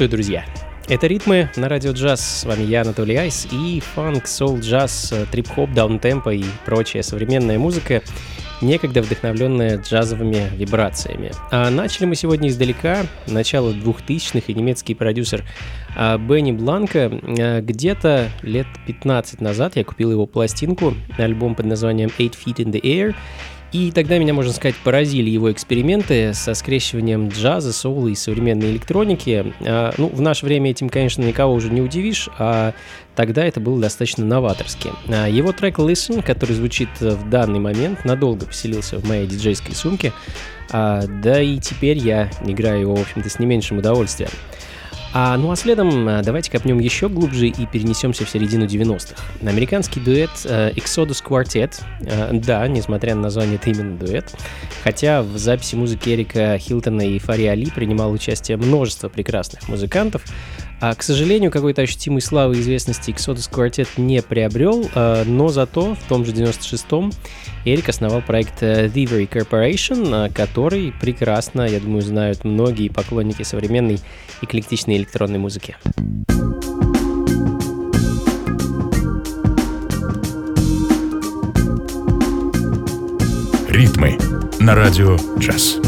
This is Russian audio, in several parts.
Приветствую, друзья! Это «Ритмы» на радио джаз. С вами я, Анатолий Айс, и фанк, соул, джаз, трип-хоп, даунтемпо и прочая современная музыка, некогда вдохновленная джазовыми вибрациями. А начали мы сегодня издалека, начало 2000-х, и немецкий продюсер а, Бенни Бланка. А, где-то лет 15 назад я купил его пластинку, альбом под названием «Eight Feet in the Air», и тогда меня, можно сказать, поразили его эксперименты со скрещиванием джаза, соула и современной электроники. А, ну, в наше время этим, конечно, никого уже не удивишь, а тогда это было достаточно новаторски. А, его трек Listen, который звучит в данный момент, надолго поселился в моей диджейской сумке, а, да и теперь я играю его, в общем-то, с не меньшим удовольствием. А, ну а следом э, давайте копнем еще глубже и перенесемся в середину 90-х. Американский дуэт э, Exodus Quartet, э, да, несмотря на название, это именно дуэт, хотя в записи музыки Эрика Хилтона и Фари Али принимало участие множество прекрасных музыкантов, а, к сожалению, какой-то ощутимой славы и известности Exodus Quartet не приобрел, а, но зато в том же 96-м Эрик основал проект э, Thievery Corporation, а, который прекрасно, я думаю, знают многие поклонники современной эклектичной электронной музыки. Ритмы на радио джаз.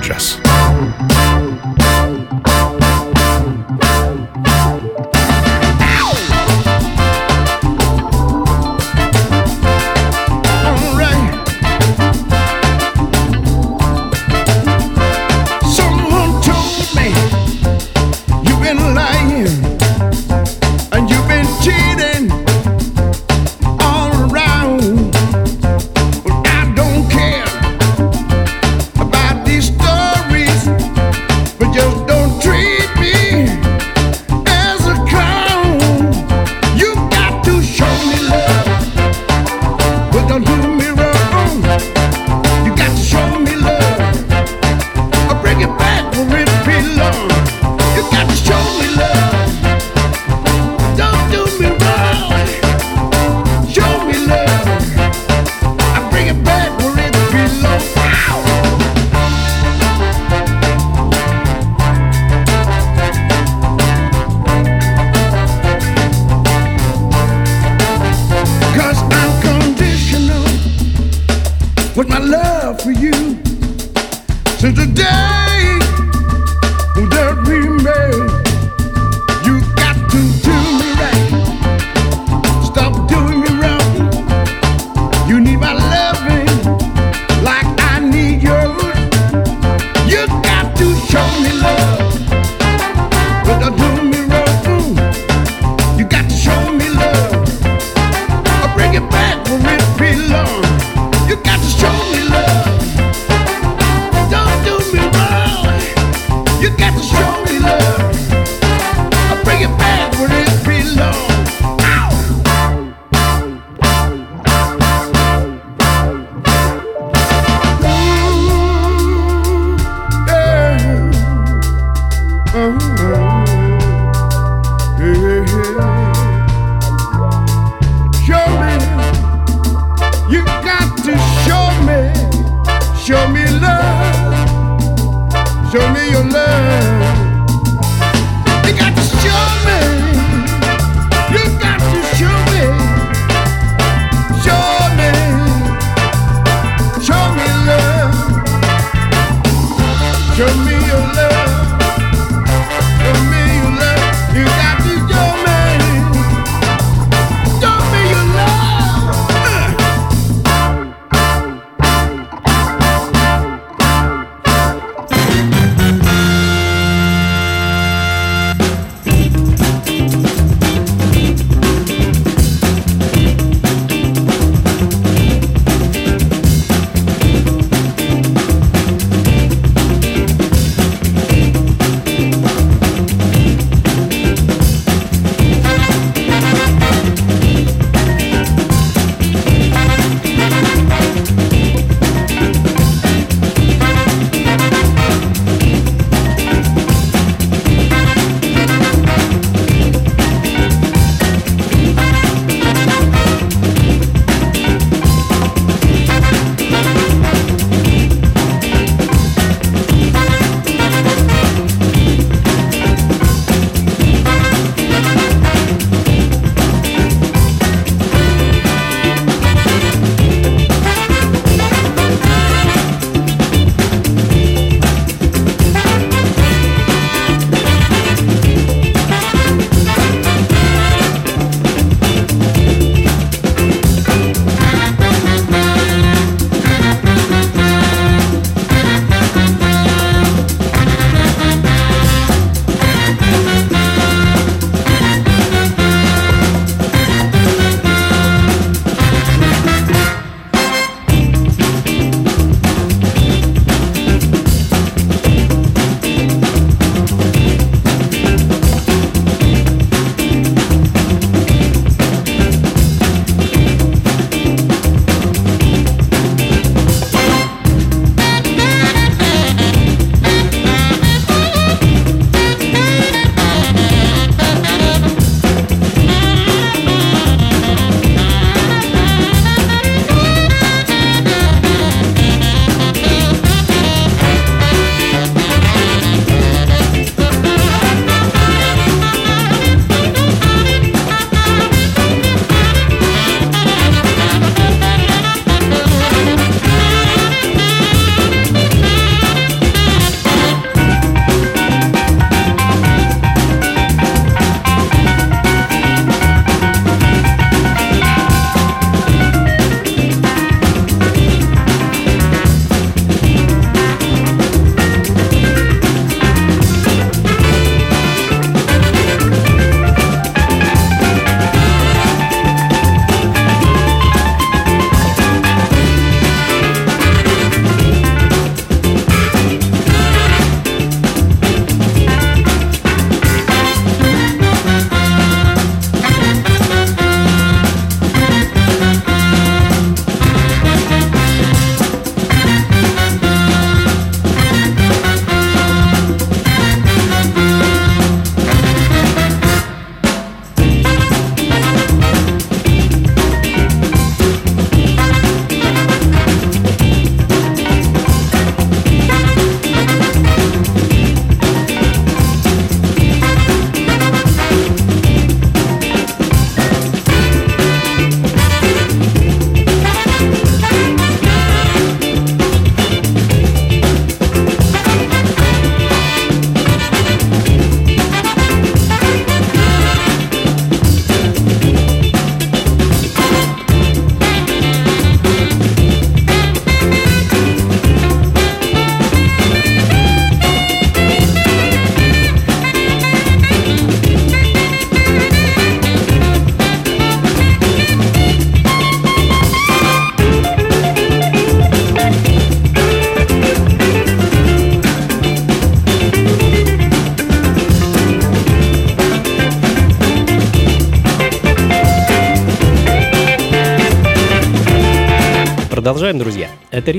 address.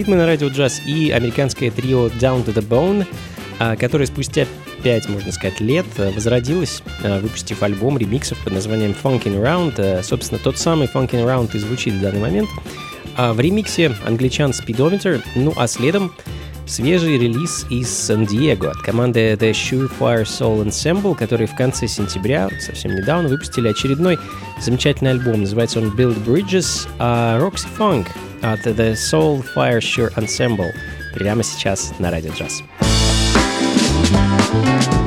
Ритмы на радио джаз и американское трио Down to the Bone, а, которое спустя пять, можно сказать, лет а, возродилось, а, выпустив альбом ремиксов под названием Funkin' Around. Собственно, тот самый Funkin' Around и звучит в данный момент. В ремиксе англичан Speedometer, ну а следом свежий релиз из Сан-Диего от команды The Surefire Soul Ensemble, которые в конце сентября, совсем недавно, выпустили очередной замечательный альбом. Называется он Build Bridges, а Roxy Funk от The Soul Fire Sure Ensemble прямо сейчас на Радио Джаз. на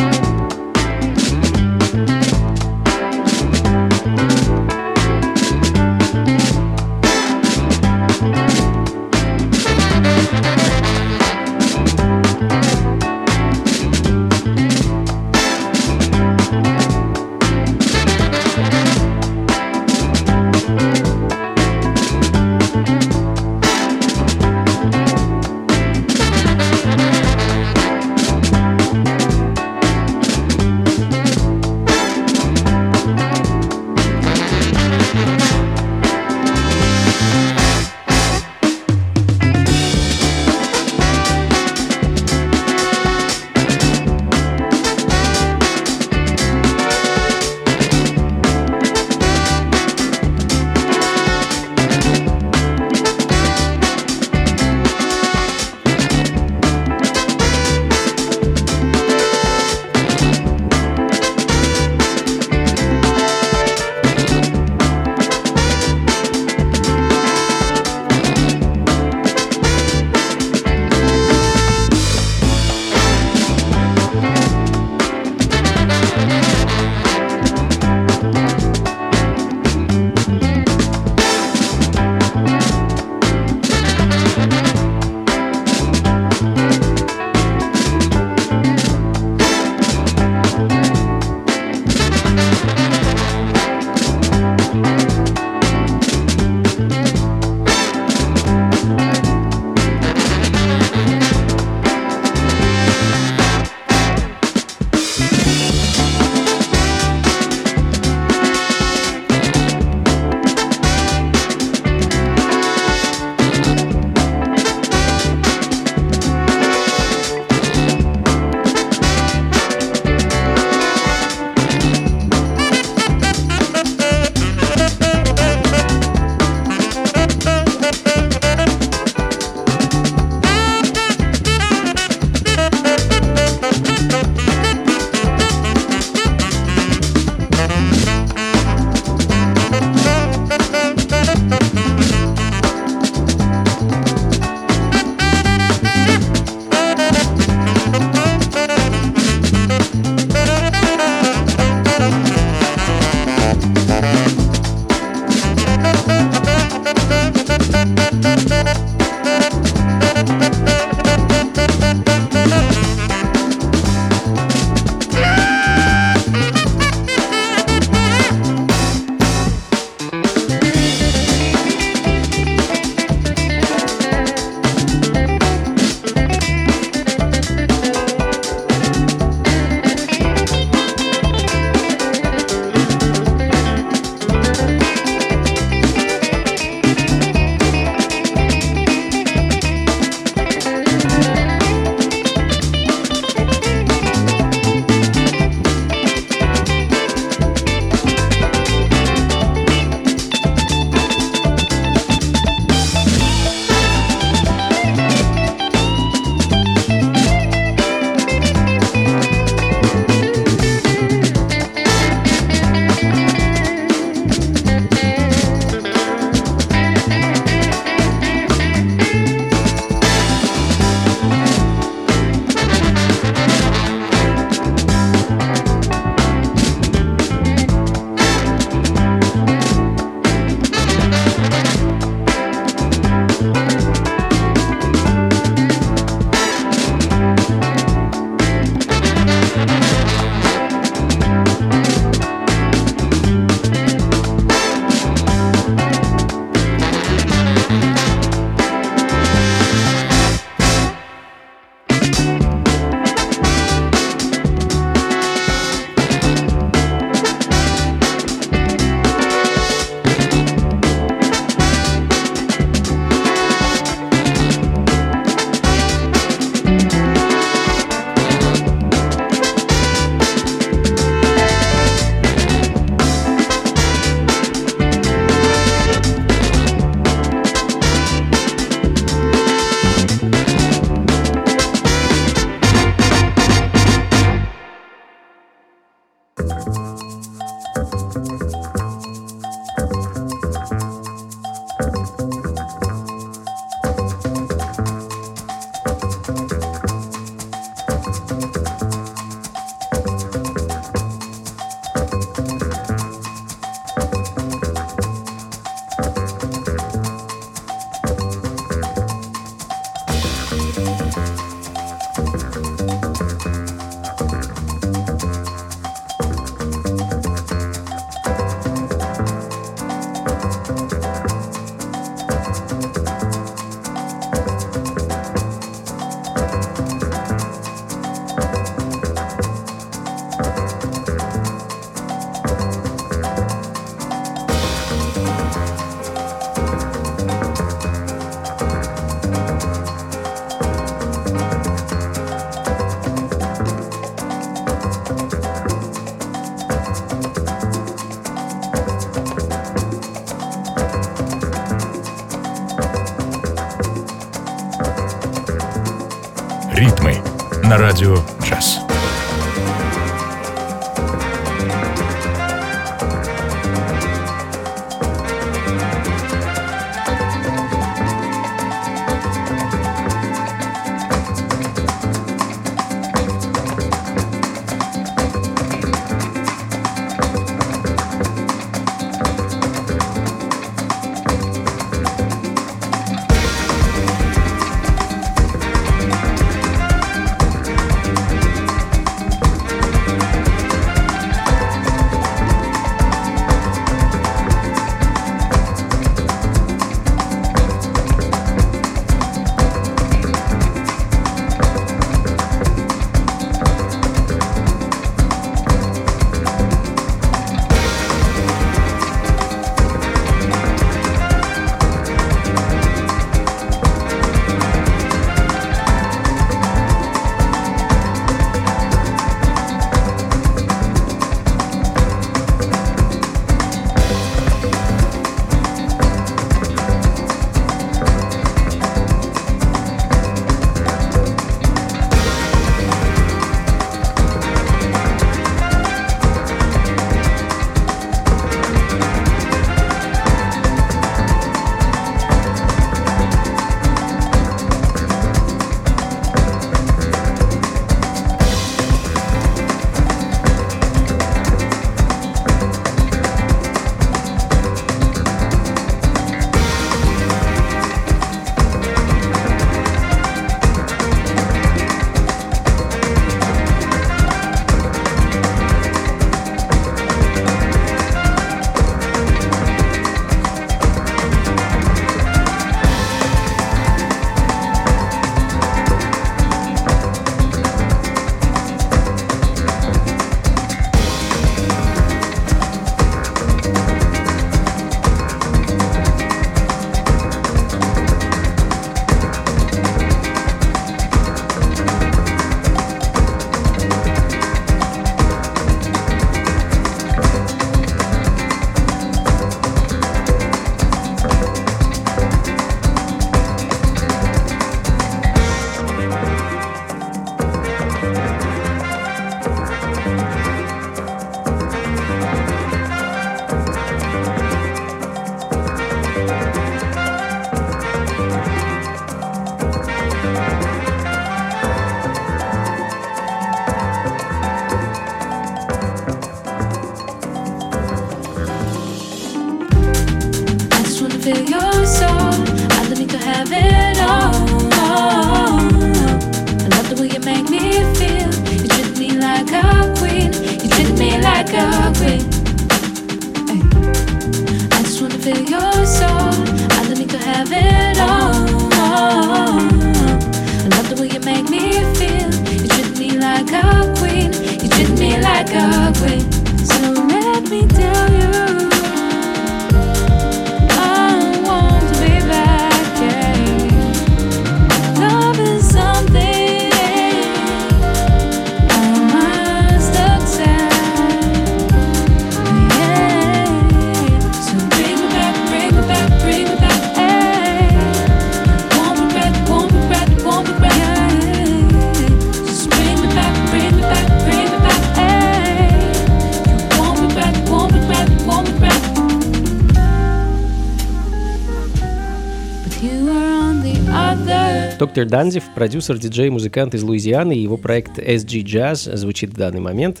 Доктор Данзив, продюсер, диджей, музыкант из Луизианы, и его проект SG Jazz звучит в данный момент.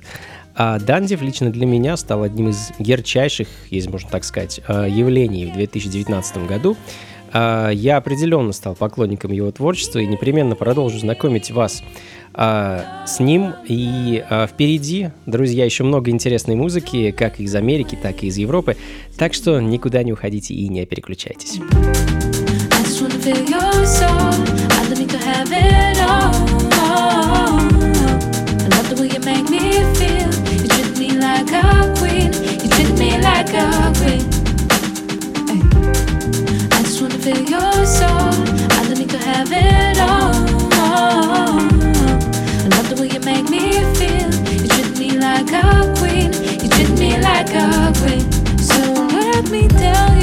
А Данзив лично для меня стал одним из ярчайших, если можно так сказать, а, явлений в 2019 году. А, я определенно стал поклонником его творчества и непременно продолжу знакомить вас а, с ним. И впереди, друзья, еще много интересной музыки, как из Америки, так и из Европы. Так что никуда не уходите и не переключайтесь. I just wanna feel your soul. Like a queen. You treat me like a queen, it shouldn't like a queen. So let me tell you.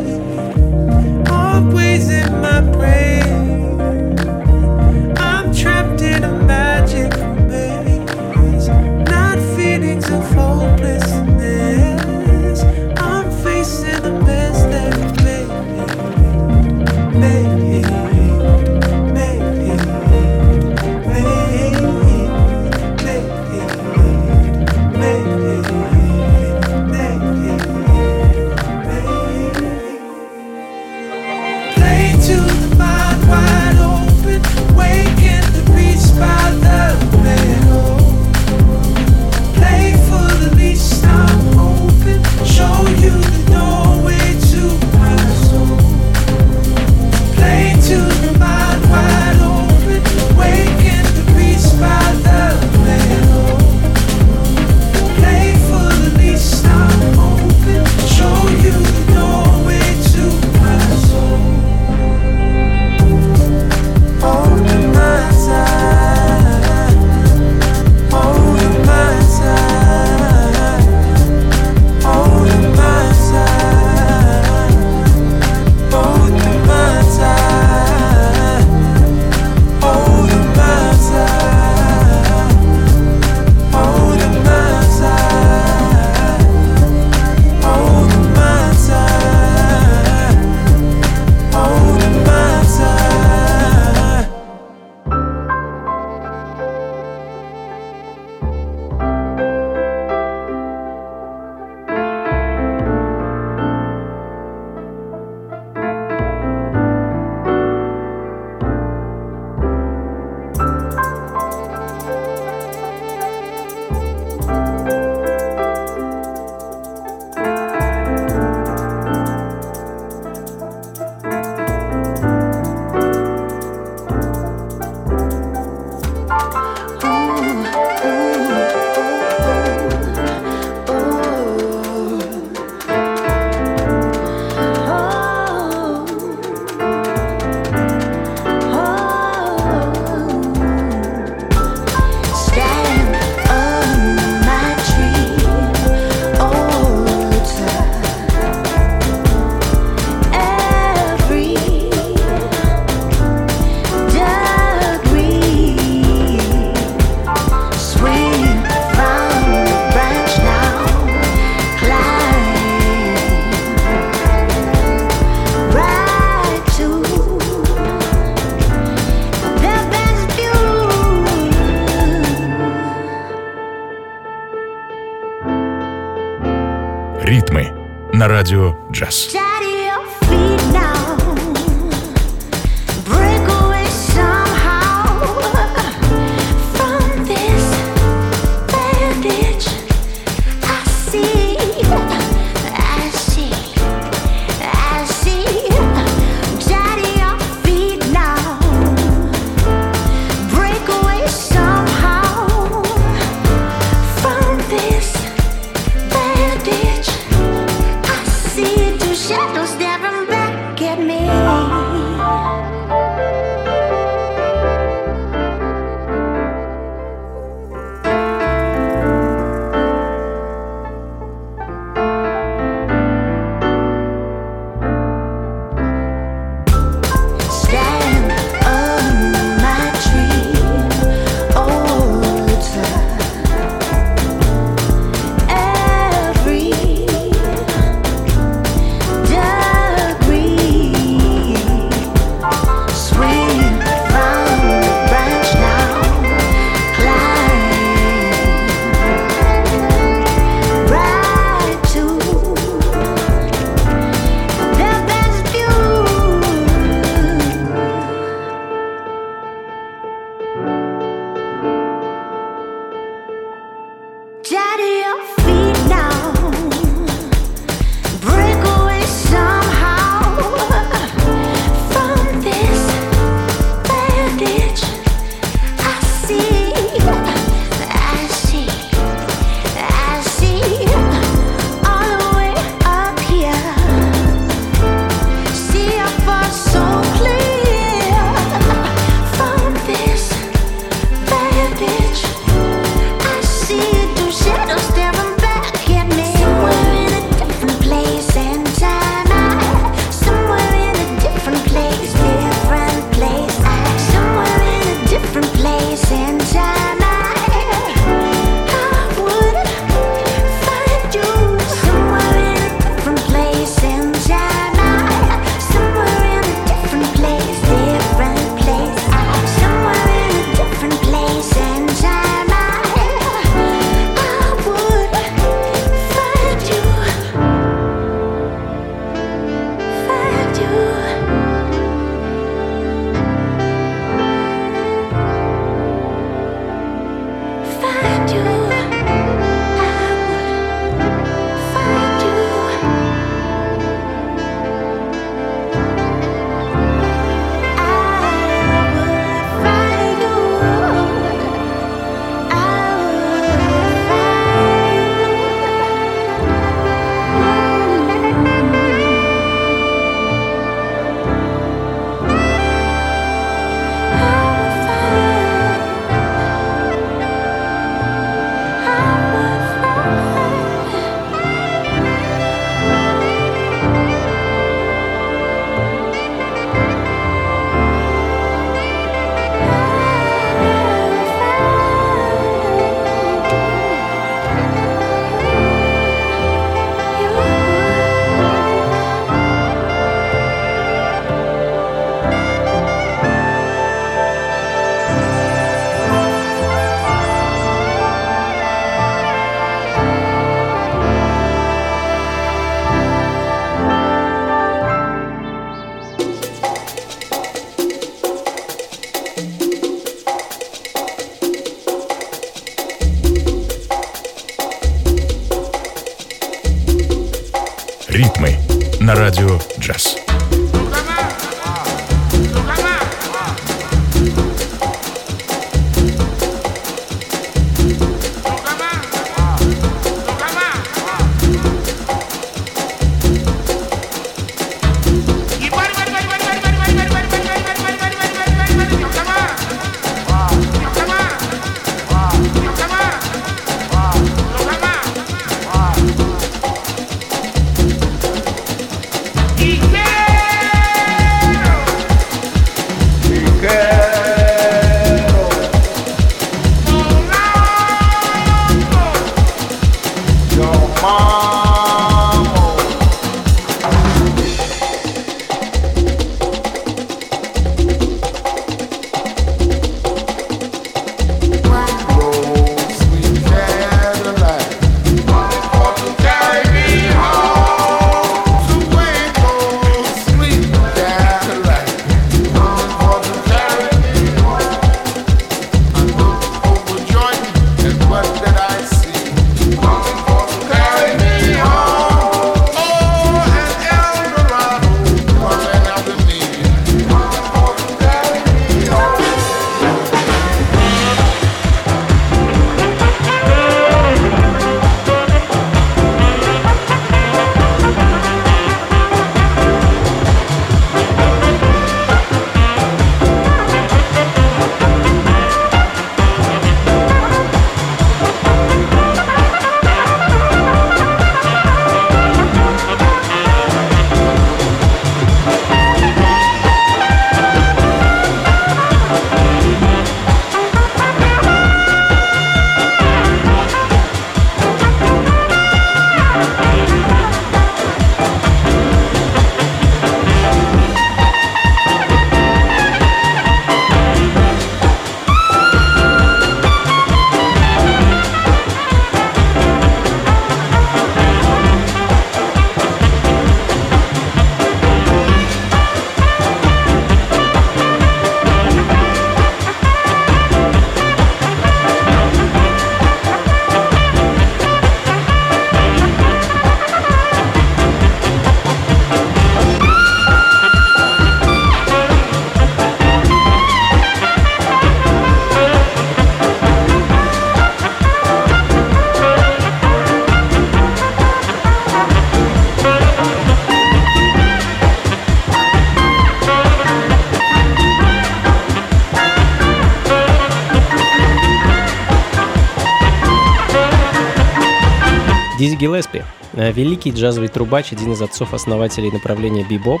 Гиллеспи, э, великий джазовый трубач, один из отцов-основателей направления бибоп.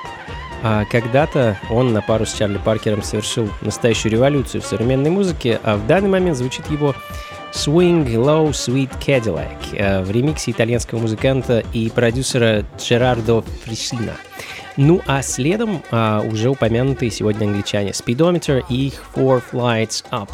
А когда-то он на пару с Чарли Паркером совершил настоящую революцию в современной музыке, а в данный момент звучит его Swing Low Sweet Cadillac э, в ремиксе итальянского музыканта и продюсера Джерардо Фрисина. Ну а следом а, уже упомянутые сегодня англичане Speedometer и их Four Flights Up.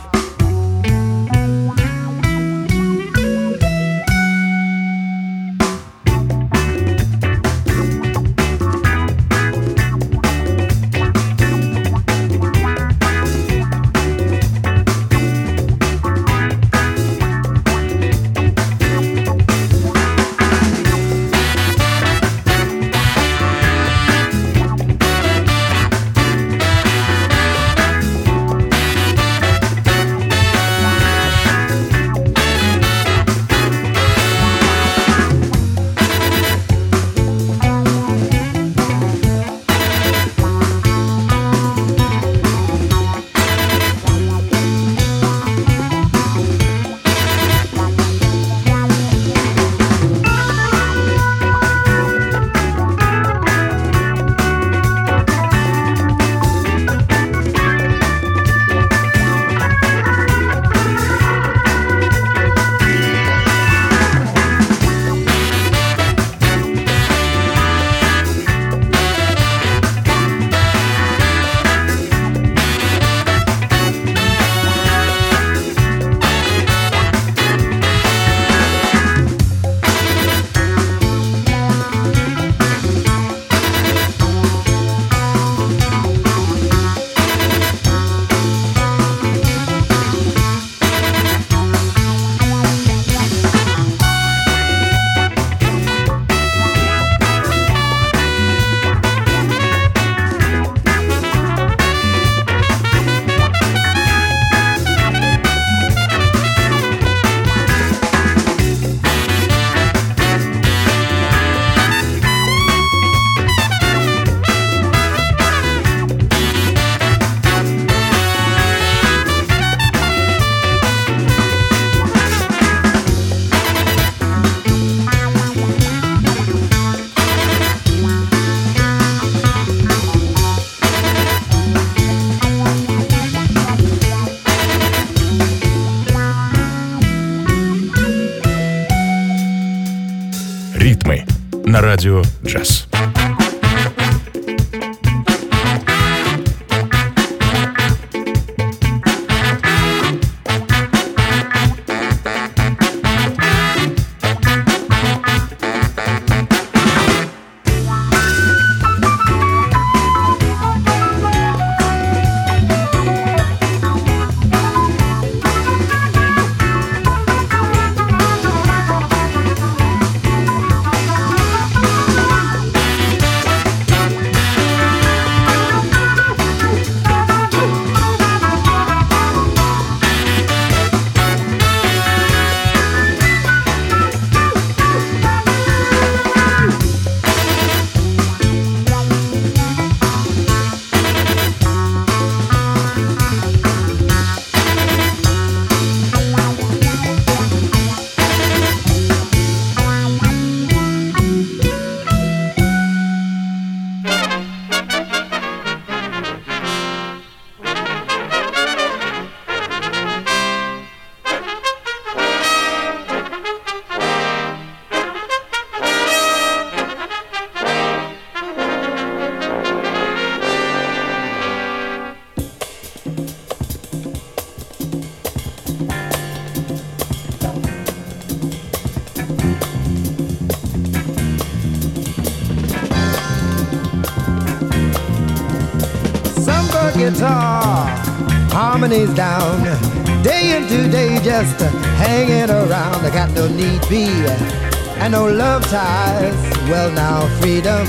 Just hanging around. I got no need be and no love ties. Well, now freedom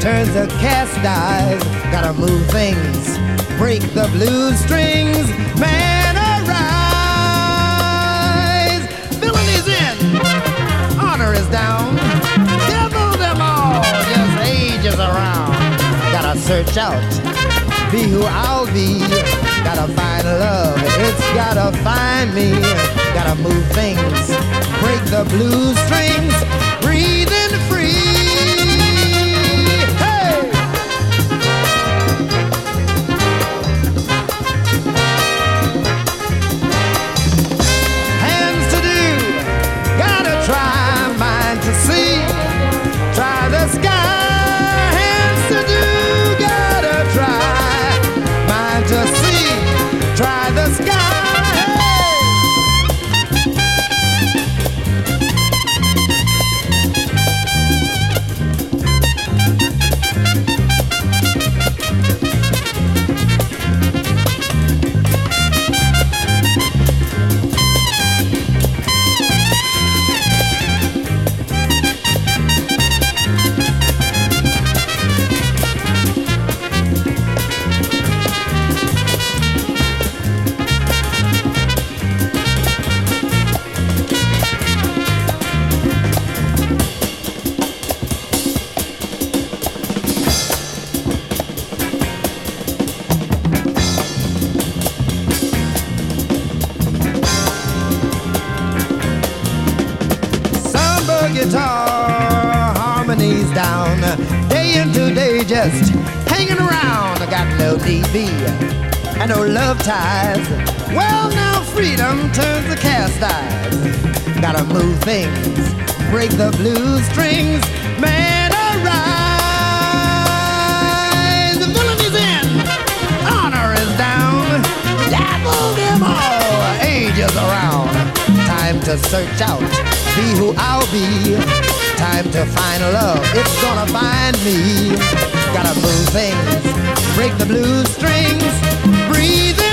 turns to cast dive. Gotta move things, break the blue strings. Man, arise! Villain is in, honor is down. Devil them all, just ages around. Gotta search out be who I'll be. Gotta find love, it's gotta find me. Gotta move things, break the blues strings, the sky. Be and no love ties. Well, now freedom turns the cast eyes. Gotta move things, break the blue strings. Man, arise. The villain is in, honor is down. Devil them all, angels around. Time to search out, be who I'll be. Time to find love, it's gonna find me. Gotta move things, break the blues strings, breathing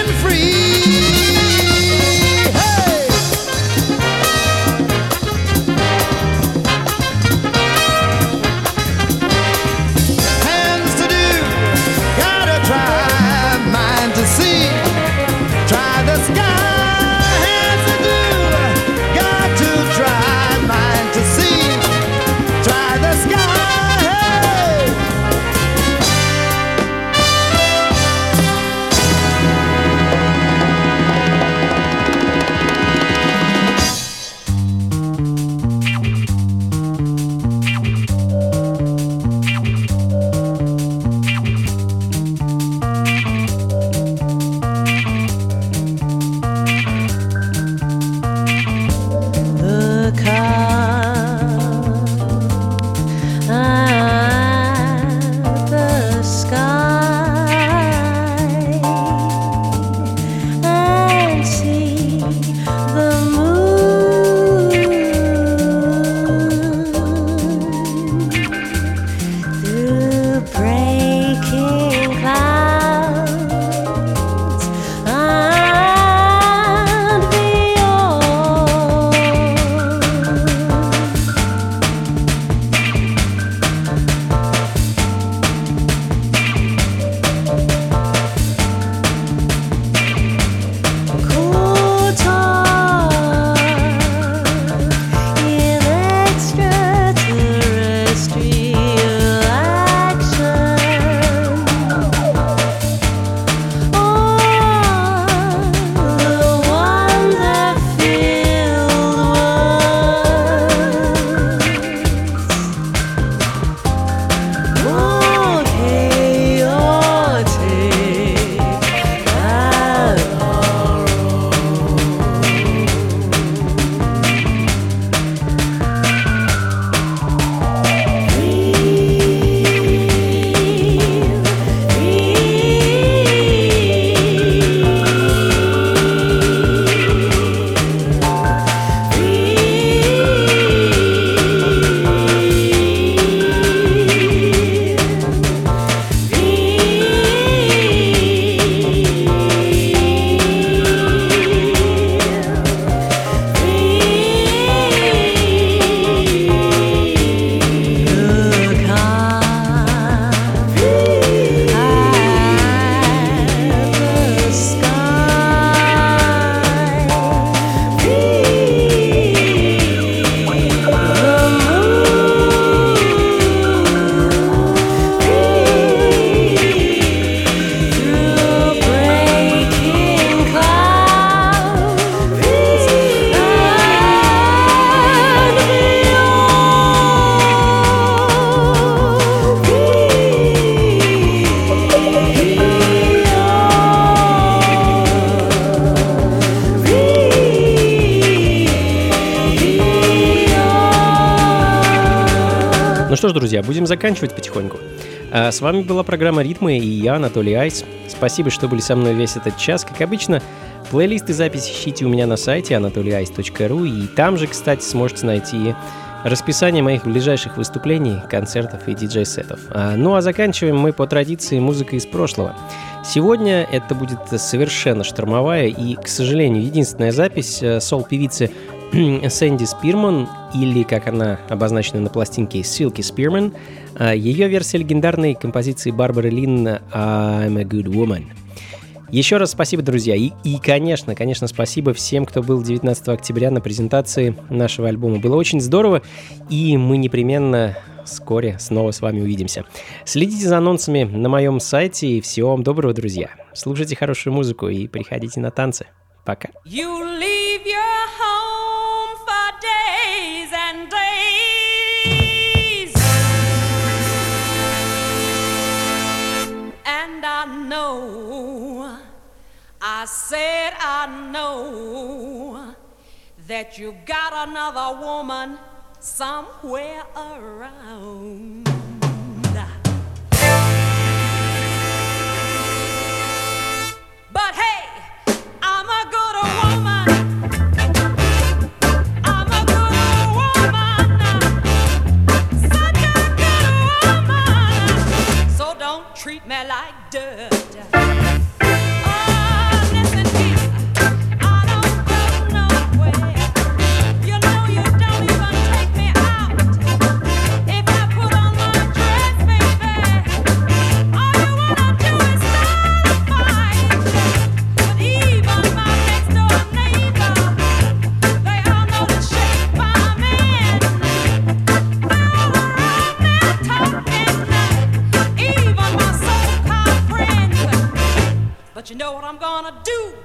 заканчивать потихоньку. А, С вами была программа «Ритмы» и я, Анатолий Айс. Спасибо, что были со мной весь этот час. Как обычно, плейлист и записи ищите у меня на сайте anatolyice.ru и там же, кстати, сможете найти расписание моих ближайших выступлений, концертов и диджей-сетов. А, Ну а заканчиваем мы по традиции музыкой из прошлого. Сегодня это будет совершенно штормовая и, к сожалению, единственная запись э, сол-певицы Сэнди Спирман, или, как она обозначена на пластинке, Силки Спирман, ее версия легендарной композиции Барбары Лин «I'm a good woman». Еще раз спасибо, друзья. И, и, конечно, конечно, спасибо всем, кто был 19 октября на презентации нашего альбома. Было очень здорово, и мы непременно вскоре снова с вами увидимся. Следите за анонсами на моем сайте, и всего вам доброго, друзья. Слушайте хорошую музыку и приходите на танцы. Пока. You leave your home I said, I know that you got another woman somewhere around. But hey, I'm a good woman. treat me like but you know what I'm gonna do?